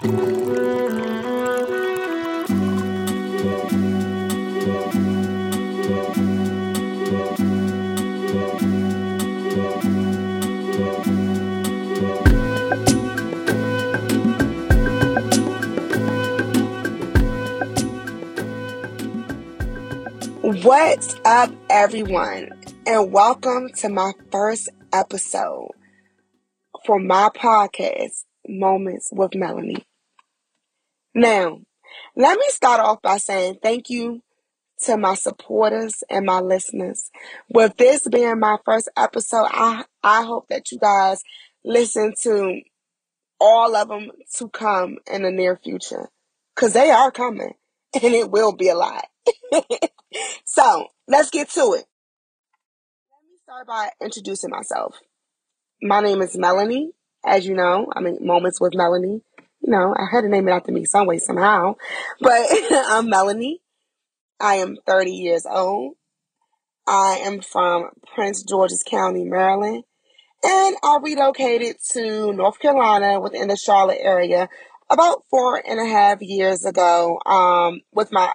What's up, everyone, and welcome to my first episode for my podcast, Moments with Melanie. Now, let me start off by saying thank you to my supporters and my listeners. With this being my first episode, I, I hope that you guys listen to all of them to come in the near future because they are coming and it will be a lot. so let's get to it. Let me start by introducing myself. My name is Melanie, as you know. I mean, Moments with Melanie. You know, I had to name it after me some way, somehow. But I'm Melanie. I am 30 years old. I am from Prince George's County, Maryland. And I relocated to North Carolina within the Charlotte area about four and a half years ago um, with my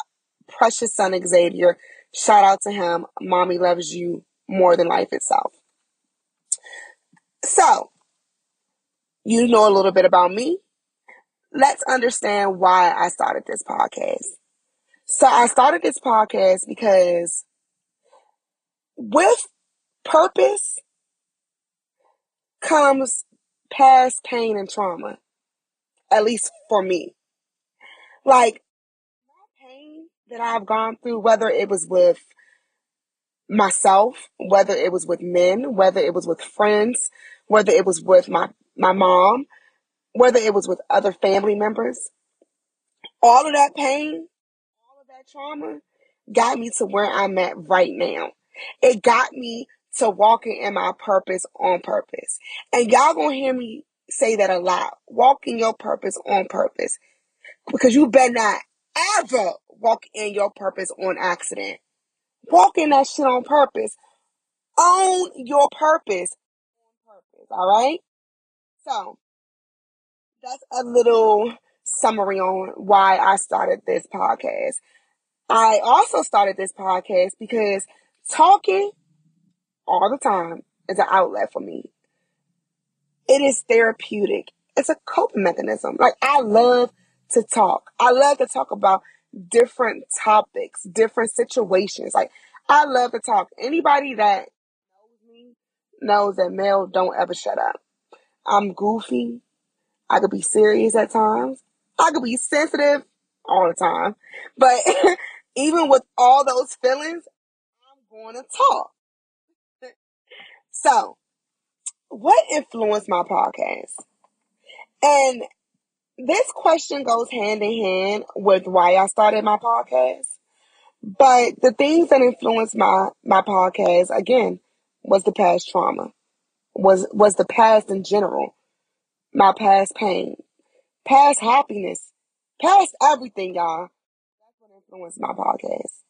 precious son Xavier. Shout out to him. Mommy loves you more than life itself. So, you know a little bit about me. Let's understand why I started this podcast. So, I started this podcast because with purpose comes past pain and trauma, at least for me. Like, pain that I've gone through, whether it was with myself, whether it was with men, whether it was with friends, whether it was with my, my mom, whether it was with other family members, all of that pain, all of that trauma got me to where I'm at right now. It got me to walking in my purpose on purpose. And y'all gonna hear me say that a lot. Walking your purpose on purpose. Because you better not ever walk in your purpose on accident. Walk in that shit on purpose. Own your purpose on purpose. All right. So that's a little summary on why I started this podcast. I also started this podcast because talking all the time is an outlet for me. It is therapeutic. It's a coping mechanism. Like I love to talk. I love to talk about different topics, different situations. Like I love to talk. Anybody that knows me knows that Mel don't ever shut up. I'm goofy. I could be serious at times. I could be sensitive all the time. But even with all those feelings, I'm going to talk. So, what influenced my podcast? And this question goes hand in hand with why I started my podcast. But the things that influenced my my podcast again was the past trauma, was was the past in general, my past pain, past happiness, past everything, y'all. That's what influenced my podcast.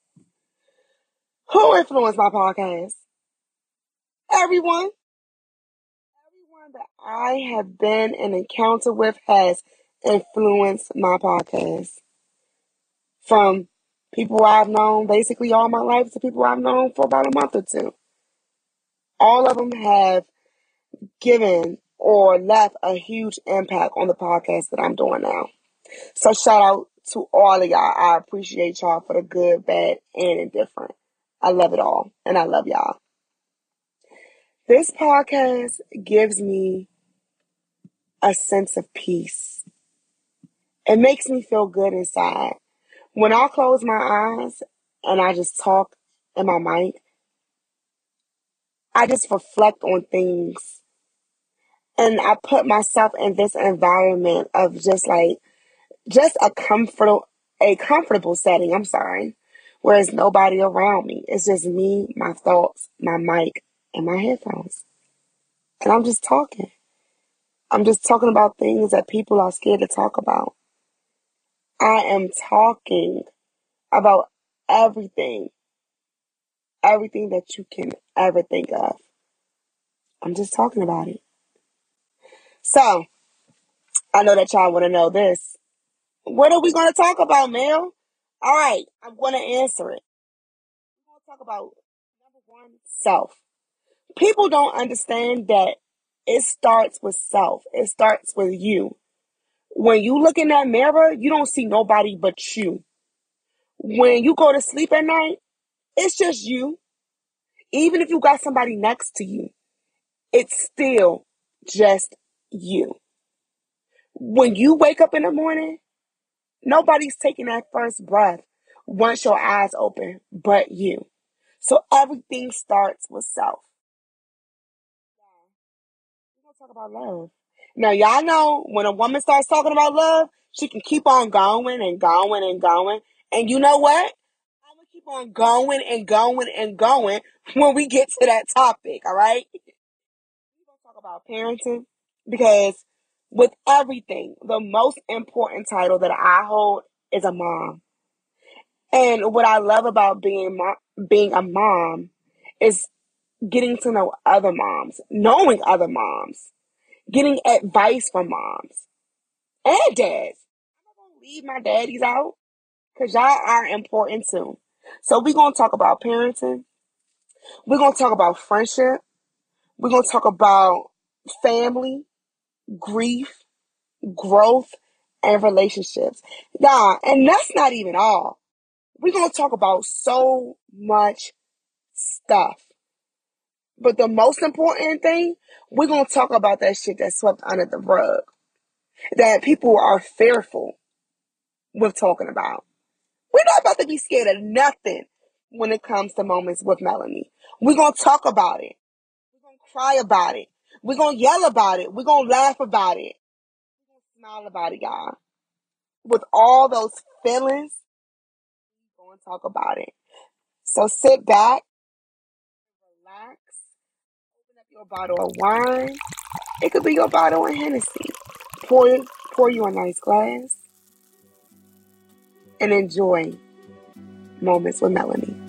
Who influenced my podcast? Everyone. Everyone that I have been in encounter with has influenced my podcast. From people I've known basically all my life to people I've known for about a month or two. All of them have given or left a huge impact on the podcast that I'm doing now. So shout out to all of y'all. I appreciate y'all for the good, bad, and indifferent. I love it all, and I love y'all. This podcast gives me a sense of peace. It makes me feel good inside. When I close my eyes and I just talk in my mind, I just reflect on things. And I put myself in this environment of just like, just a comfortable, a comfortable setting. I'm sorry. Where there's nobody around me. It's just me, my thoughts, my mic, and my headphones. And I'm just talking. I'm just talking about things that people are scared to talk about. I am talking about everything, everything that you can ever think of. I'm just talking about it. So, I know that y'all want to know this. What are we going to talk about, Mel? All right, I'm going to answer it. We're going to talk about number one, self. People don't understand that it starts with self. It starts with you. When you look in that mirror, you don't see nobody but you. When you go to sleep at night, it's just you. Even if you got somebody next to you, it's still just you. When you wake up in the morning, nobody's taking that first breath once your eyes open but you. So everything starts with self. We're going to talk about love. Now, y'all know when a woman starts talking about love, she can keep on going and going and going. And you know what? I'm going to keep on going and going and going when we get to that topic, all right? We're going to talk about parenting because with everything, the most important title that I hold is a mom. And what I love about being mo- being a mom is getting to know other moms, knowing other moms, getting advice from moms and dads. I'm not gonna leave my daddies out because y'all are important too. So we're gonna talk about parenting. We're gonna talk about friendship. We're gonna talk about family, grief, growth, and relationships. Nah, and that's not even all. We're gonna talk about so much stuff. But the most important thing, we're gonna talk about that shit that's swept under the rug. That people are fearful with talking about. We're not about to be scared of nothing when it comes to moments with Melanie. We're gonna talk about it. We're gonna cry about it. We're gonna yell about it. We're gonna laugh about it. We're gonna smile about it, y'all. With all those feelings, we're gonna talk about it. So sit back, relax, open up your bottle of wine. It could be your bottle of Hennessy. Pour pour you a nice glass and enjoy moments with Melanie.